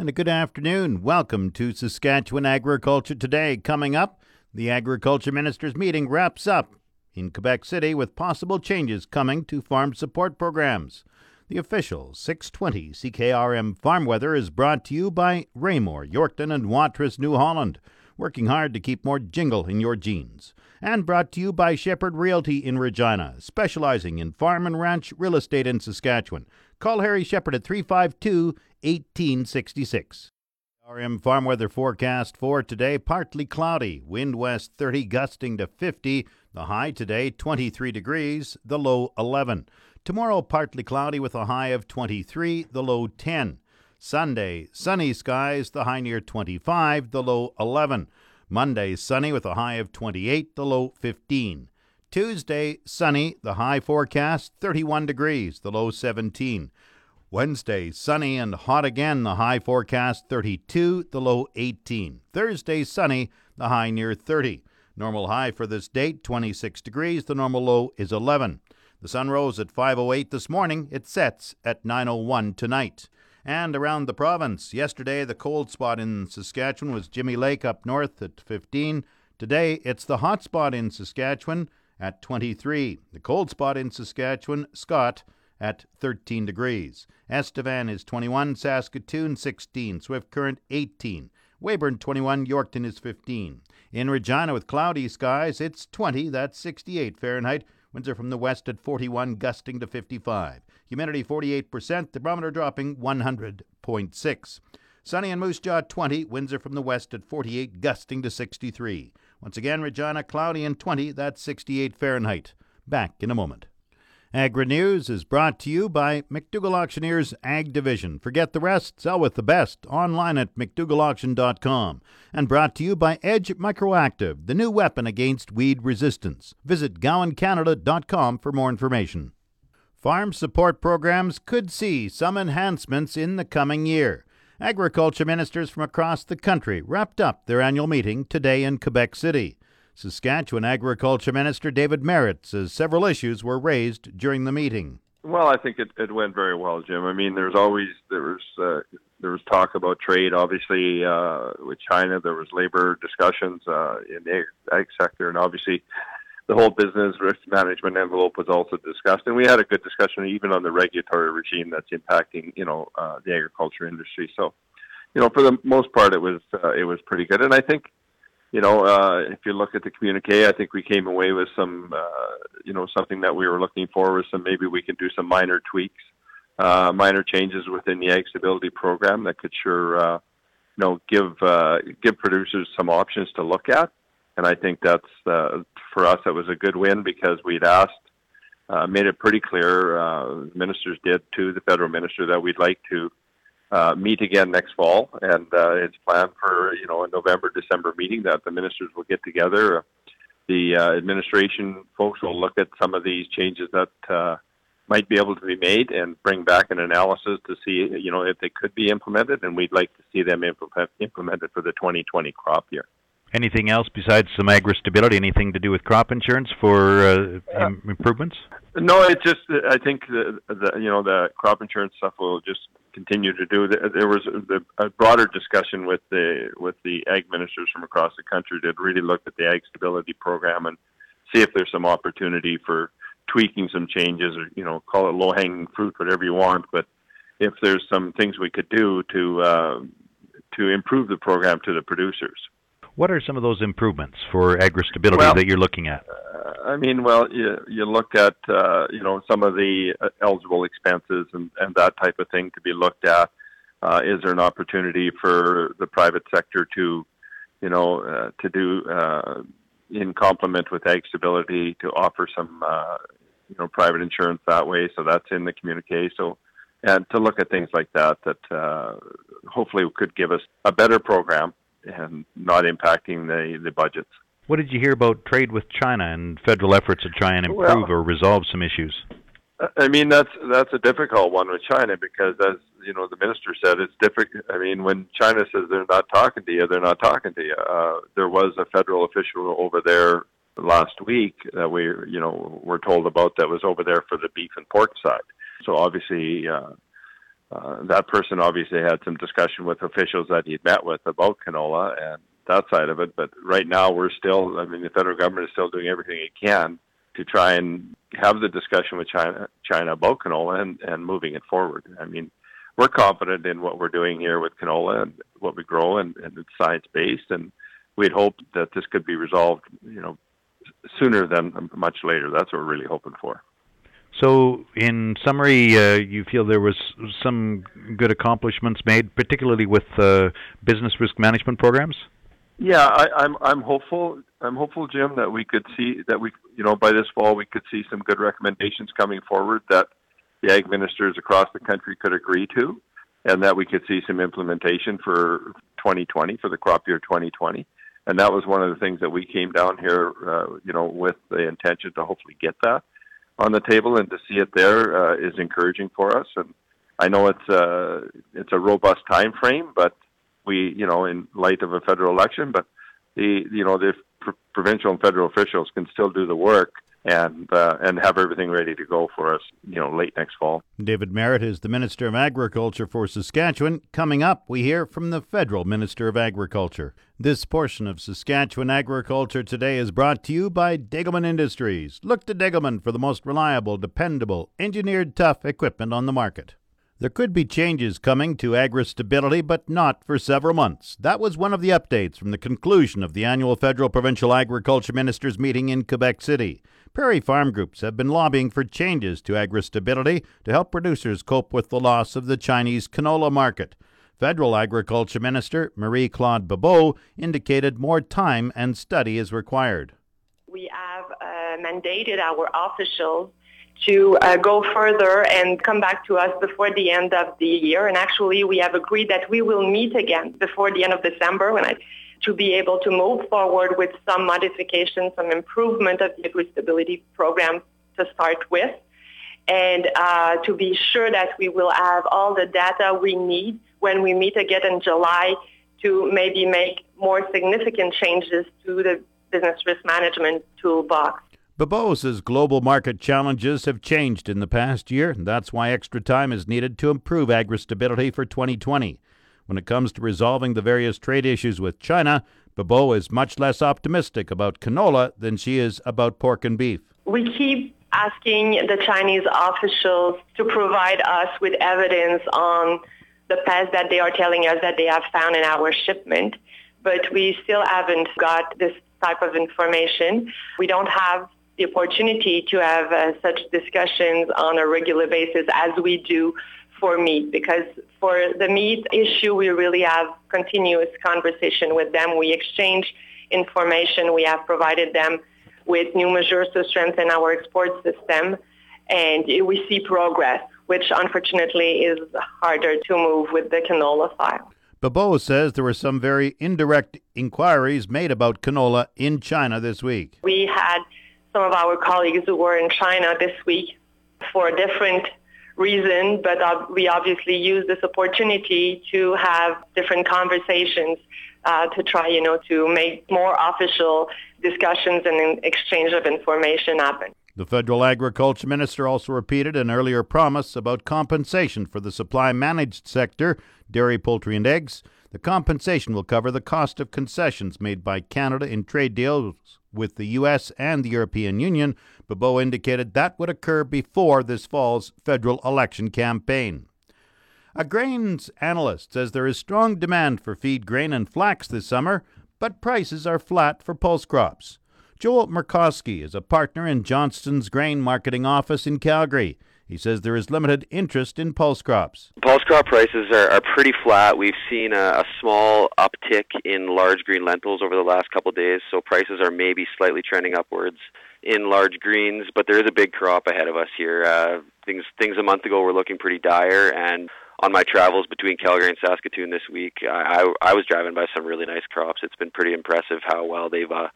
And a good afternoon. Welcome to Saskatchewan Agriculture Today. Coming up, the Agriculture Ministers meeting wraps up in Quebec City with possible changes coming to farm support programs. The official 620 CKRM Farm Weather is brought to you by Raymore, Yorkton, and Watrous, New Holland, working hard to keep more jingle in your jeans. And brought to you by Shepherd Realty in Regina, specializing in farm and ranch real estate in Saskatchewan. Call Harry Shepherd at 352 1866. RM farm weather forecast for today partly cloudy, wind west 30 gusting to 50, the high today 23 degrees, the low 11. Tomorrow, partly cloudy with a high of 23, the low 10. Sunday, sunny skies, the high near 25, the low 11. Monday, sunny with a high of 28, the low 15. Tuesday, sunny, the high forecast 31 degrees, the low 17. Wednesday, sunny and hot again, the high forecast 32, the low 18. Thursday, sunny, the high near 30. Normal high for this date 26 degrees, the normal low is 11. The sun rose at 5:08 this morning. It sets at 9:01 tonight. And around the province, yesterday the cold spot in Saskatchewan was Jimmy Lake up north at 15. Today it's the hot spot in Saskatchewan at 23. The cold spot in Saskatchewan, Scott at 13 degrees. Estevan is 21, Saskatoon 16, Swift Current 18. Weyburn 21, Yorkton is 15. In Regina with cloudy skies, it's 20, that's 68 Fahrenheit. Winds are from the west at 41, gusting to 55. Humidity 48%, the barometer dropping 100.6. Sunny and Moose Jaw 20, winds are from the west at 48, gusting to 63. Once again, Regina cloudy and 20, that's 68 Fahrenheit. Back in a moment. Agri News is brought to you by McDougall Auctioneers Ag Division. Forget the rest, sell with the best. Online at McDougallAuction.com. And brought to you by Edge Microactive, the new weapon against weed resistance. Visit GowanCanada.com for more information. Farm support programs could see some enhancements in the coming year. Agriculture ministers from across the country wrapped up their annual meeting today in Quebec City. Saskatchewan Agriculture Minister David Marit says several issues were raised during the meeting. Well, I think it, it went very well, Jim. I mean, there's always there was uh, there was talk about trade, obviously uh, with China. There was labor discussions uh, in the ag sector, and obviously the whole business risk management envelope was also discussed. And we had a good discussion even on the regulatory regime that's impacting you know uh, the agriculture industry. So, you know, for the most part, it was uh, it was pretty good. And I think you know, uh, if you look at the communique, I think we came away with some, uh, you know, something that we were looking for was some maybe we can do some minor tweaks, uh, minor changes within the Ag Stability Program that could sure, uh, you know, give give producers some options to look at. And I think that's uh, for us. that was a good win because we'd asked, uh, made it pretty clear. Uh, ministers did to the federal minister that we'd like to uh, meet again next fall, and uh, it's planned for you know a November December meeting that the ministers will get together. The uh, administration folks will look at some of these changes that uh, might be able to be made and bring back an analysis to see you know if they could be implemented, and we'd like to see them implement, implemented for the 2020 crop year. Anything else besides some agri stability? Anything to do with crop insurance for uh, uh improvements? No, it's just I think the, the you know the crop insurance stuff will just continue to do. There was a broader discussion with the with the ag ministers from across the country that really looked at the ag stability program and see if there's some opportunity for tweaking some changes, or you know, call it low hanging fruit, whatever you want. But if there's some things we could do to uh, to improve the program to the producers. What are some of those improvements for agri stability well, that you're looking at? Uh, I mean, well, you, you look at uh, you know some of the uh, eligible expenses and, and that type of thing to be looked at. Uh, is there an opportunity for the private sector to, you know, uh, to do uh, in complement with ag stability to offer some, uh, you know, private insurance that way? So that's in the communique. So and to look at things like that that uh, hopefully could give us a better program and not impacting the, the budgets. What did you hear about trade with China and federal efforts to try and improve well, or resolve some issues? I mean that's that's a difficult one with China because as you know the minister said it's difficult. I mean when China says they're not talking to you, they're not talking to you. Uh, there was a federal official over there last week that we you know were told about that was over there for the beef and pork side. So obviously. Uh, uh, that person obviously had some discussion with officials that he'd met with about canola and that side of it. But right now, we're still, I mean, the federal government is still doing everything it can to try and have the discussion with China, China about canola and, and moving it forward. I mean, we're confident in what we're doing here with canola and what we grow, and, and it's science based. And we'd hope that this could be resolved, you know, sooner than much later. That's what we're really hoping for. So, in summary, uh, you feel there was some good accomplishments made, particularly with uh, business risk management programs. Yeah, I, I'm I'm hopeful. I'm hopeful, Jim, that we could see that we, you know, by this fall we could see some good recommendations coming forward that the ag ministers across the country could agree to, and that we could see some implementation for 2020 for the crop year 2020. And that was one of the things that we came down here, uh, you know, with the intention to hopefully get that on the table and to see it there uh, is encouraging for us. And I know it's a uh, it's a robust time frame, but we, you know, in light of a federal election, but the, you know, the pr- provincial and federal officials can still do the work and uh, and have everything ready to go for us, you know, late next fall. David Marit is the Minister of Agriculture for Saskatchewan. Coming up, we hear from the Federal Minister of Agriculture. This portion of Saskatchewan Agriculture Today is brought to you by Degelman Industries. Look to Degelman for the most reliable, dependable, engineered tough equipment on the market. There could be changes coming to agri stability, but not for several months. That was one of the updates from the conclusion of the annual Federal Provincial Agriculture Ministers meeting in Quebec City. Prairie farm groups have been lobbying for changes to agri stability to help producers cope with the loss of the Chinese canola market. Federal Agriculture Minister Marie Claude Bibeau indicated more time and study is required. We have uh, mandated our officials to uh, go further and come back to us before the end of the year. And actually, we have agreed that we will meet again before the end of December when I, to be able to move forward with some modifications, some improvement of the agri-stability program to start with, and uh, to be sure that we will have all the data we need when we meet again in July to maybe make more significant changes to the business risk management toolbox. Bibeau says global market challenges have changed in the past year, and that's why extra time is needed to improve agri stability for 2020. When it comes to resolving the various trade issues with China, Bibeau is much less optimistic about canola than she is about pork and beef. We keep asking the Chinese officials to provide us with evidence on the pests that they are telling us that they have found in our shipment, but we still haven't got this type of information. We don't have the opportunity to have uh, such discussions on a regular basis as we do for meat because for the meat issue we really have continuous conversation with them. We exchange information. We have provided them with new measures to strengthen our export system. And we see progress which unfortunately is harder to move with the canola file. Bibeau says there were some very indirect inquiries made about canola in China this week. We had some of our colleagues who were in China this week for a different reason, but we obviously use this opportunity to have different conversations uh, to try, you know, to make more official discussions and exchange of information happen. The federal agriculture minister also repeated an earlier promise about compensation for the supply managed sector, dairy, poultry, and eggs. The compensation will cover the cost of concessions made by Canada in trade deals with the U.S. and the European Union, Bibeau indicated that would occur before this fall's federal election campaign. A grains analyst says there is strong demand for feed grain and flax this summer, but prices are flat for pulse crops. Joel Murkowski is a partner in Johnston's grain marketing office in Calgary. He says there is limited interest in pulse crops. Pulse crop prices are, are pretty flat. We've seen a, a small uptick in large green lentils over the last couple of days, so prices are maybe slightly trending upwards. in large greens, but there is a big crop ahead of us here. Uh, things things a month ago were looking pretty dire, and on my travels between Calgary and Saskatoon this week, I, I, I was driving by some really nice crops. It's been pretty impressive how well they've uh,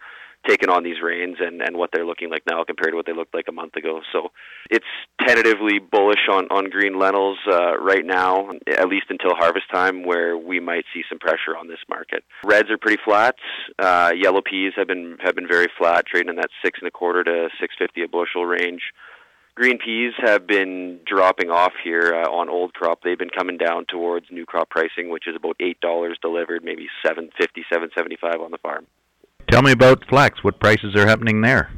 taken on these rains and, and what they're looking like now compared to what they looked like a month ago. So it's tentatively bullish on, on green lentils uh, right now, at least until harvest time, where we might see some pressure on this market. Reds are pretty flat. Uh, yellow peas have been have been very flat, trading in that six and a quarter to six fifty a bushel range. Green peas have been dropping off here uh, on old crop. They've been coming down towards new crop pricing, which is about eight dollars delivered, maybe seven fifty, seven seventy five on the farm. Tell me about flax. What prices are happening there?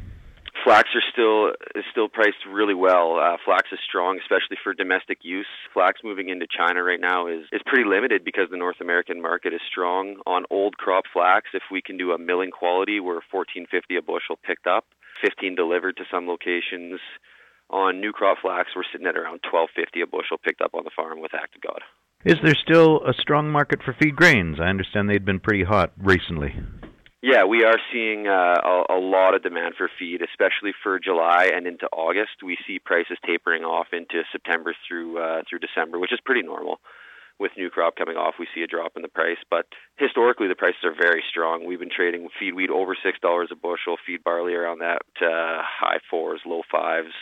Flax are still is still priced really well. Uh, flax is strong, especially for domestic use. Flax moving into China right now is is pretty limited because the North American market is strong. On old crop flax, if we can do a milling quality, we're 14.50 a bushel picked up, 15 delivered to some locations. On new crop flax, we're sitting at around 12.50 a bushel picked up on the farm with Act of God. Is there still a strong market for feed grains? I understand they'd been pretty hot recently. Yeah, we are seeing uh, a, a lot of demand for feed, especially for July and into August. We see prices tapering off into September through uh, through December, which is pretty normal. With new crop coming off, we see a drop in the price, but historically the prices are very strong. We've been trading feed wheat over six dollars a bushel, feed barley around that uh, high fours, low fives,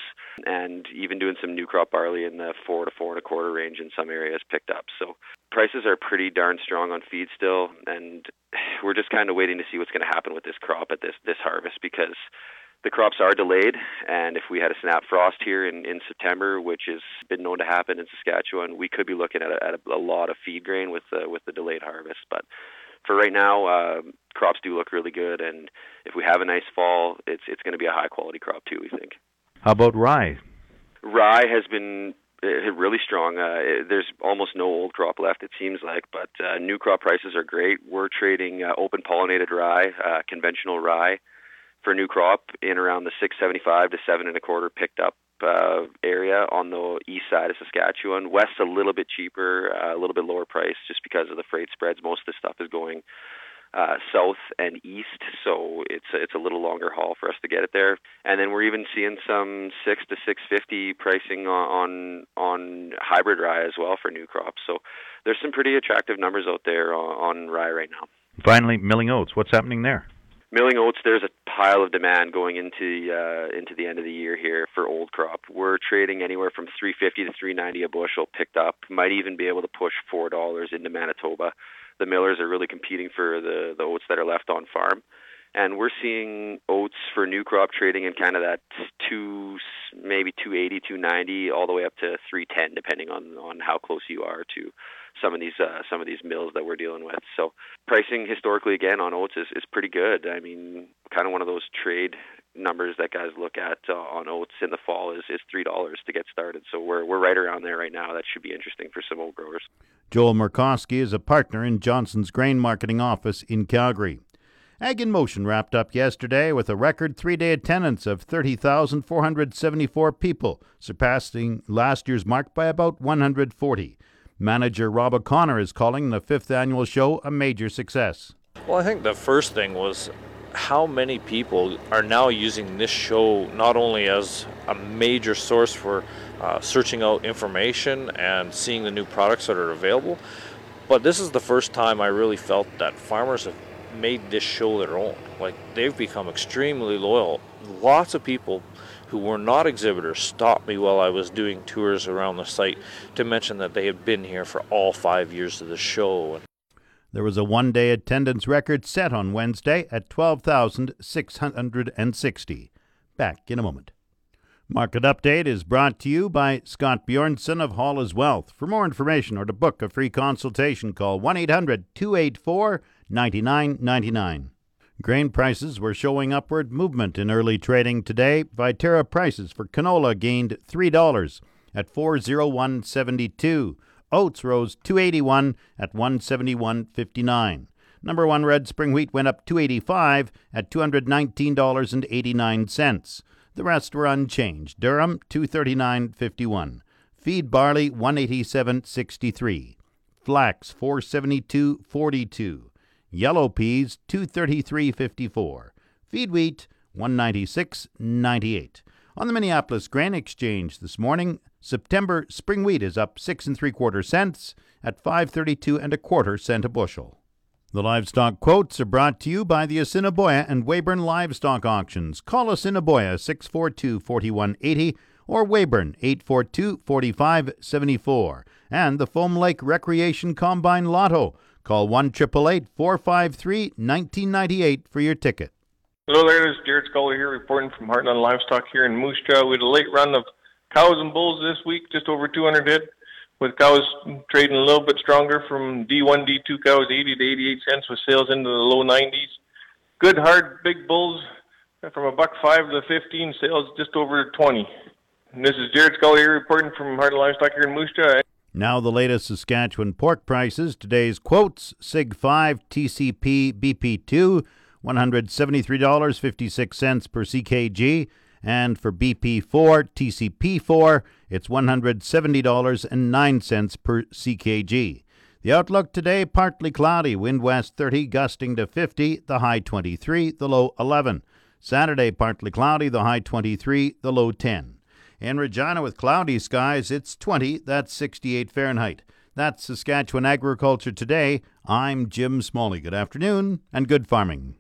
and even doing some new crop barley in the four to four and a quarter range in some areas picked up. So prices are pretty darn strong on feed still, and we're just kind of waiting to see what's going to happen with this crop at this this harvest because the crops are delayed, and if we had a snap frost here in, in September, which has been known to happen in Saskatchewan, we could be looking at a, at a, lot of feed grain with the, with the delayed harvest. But for right now, uh, crops do look really good, and if we have a nice fall, it's it's going to be a high quality crop too. We think. How about rye? Rye has been uh, really strong. Uh, there's almost no old crop left, it seems like, but uh, new crop prices are great. We're trading uh, open pollinated rye, uh, conventional rye, for new crop in around the 675 to seven and a quarter picked up uh, area on the east side of Saskatchewan. West a little bit cheaper, uh, a little bit lower price, just because of the freight spreads. Most of the stuff is going uh, south and east, so it's a, it's a little longer haul for us to get it there. And then we're even seeing some six to six fifty pricing on on hybrid rye as well for new crops. So there's some pretty attractive numbers out there on, on rye right now. Finally, milling oats. What's happening there? Milling oats, there's a pile of demand going into uh, into the end of the year here for old crop. We're trading anywhere from 350 to 390 a bushel picked up. Might even be able to push four dollars into Manitoba the millers are really competing for the the oats that are left on farm. And we're seeing oats for new crop trading in kind of that two, maybe 280, 290, all the way up to 310, depending on on how close you are to some of these uh, some of these mills that we're dealing with. So pricing historically again on oats is, is pretty good. I mean, kind of one of those trade numbers that guys look at uh, on oats in the fall is is three dollars to get started. So we're we're right around there right now. That should be interesting for some oat growers. Joel Murkowski is a partner in Johnson's Grain Marketing Office in Calgary. Ag in Motion wrapped up yesterday with a record three day attendance of 30,474 people, surpassing last year's mark by about 140. Manager Rob O'Connor is calling the fifth annual show a major success. Well, I think the first thing was how many people are now using this show not only as a major source for uh, searching out information and seeing the new products that are available, but this is the first time I really felt that farmers have made this show their own. Like they've become extremely loyal. Lots of people who were not exhibitors stopped me while I was doing tours around the site to mention that they had been here for all five years of the show. There was a one day attendance record set on Wednesday at 12,660. Back in a moment. Market Update is brought to you by Scott Bjornson of Hall Wealth. For more information or to book a free consultation, call 1 800 284 9999. Grain prices were showing upward movement in early trading today. Viterra prices for canola gained $3 at 401.72. Oats rose 281 at 171.59. Number 1 red spring wheat went up 285 at $219.89. The rest were unchanged. Durum 239.51. Feed barley 187.63. Flax 472.42. Yellow peas 233.54. Feed wheat 196.98. On the Minneapolis Grain Exchange this morning, September spring wheat is up six and three quarter cents at 532 and a quarter cent a bushel. The livestock quotes are brought to you by the Assiniboia and Weyburn Livestock Auctions. Call Assiniboia 642 4180 or Weyburn 842 4574. And the Foam Lake Recreation Combine Lotto. Call 1 453 1998 for your ticket. Hello there, this is Jared Scully here reporting from Heartland Livestock here in Moose Jaw. We had a late run of cows and bulls this week, just over 200 head, with cows trading a little bit stronger from D1, D2 cows, 80 to 88 cents, with sales into the low 90s. Good, hard, big bulls uh, from a buck five to 15, sales just over 20. And this is Jared Scully here reporting from Heartland Livestock here in Moose Jaw. Now the latest Saskatchewan pork prices. Today's quotes: Sig 5 TCP BP2 $173.56 per CKG, and for BP4 TCP4, it's $170.09 per CKG. The outlook today partly cloudy, wind west 30, gusting to 50, the high 23, the low 11. Saturday partly cloudy, the high 23, the low 10. In Regina with cloudy skies, it's 20, that's 68 Fahrenheit. That's Saskatchewan Agriculture Today. I'm Jim Smalley. Good afternoon and good farming.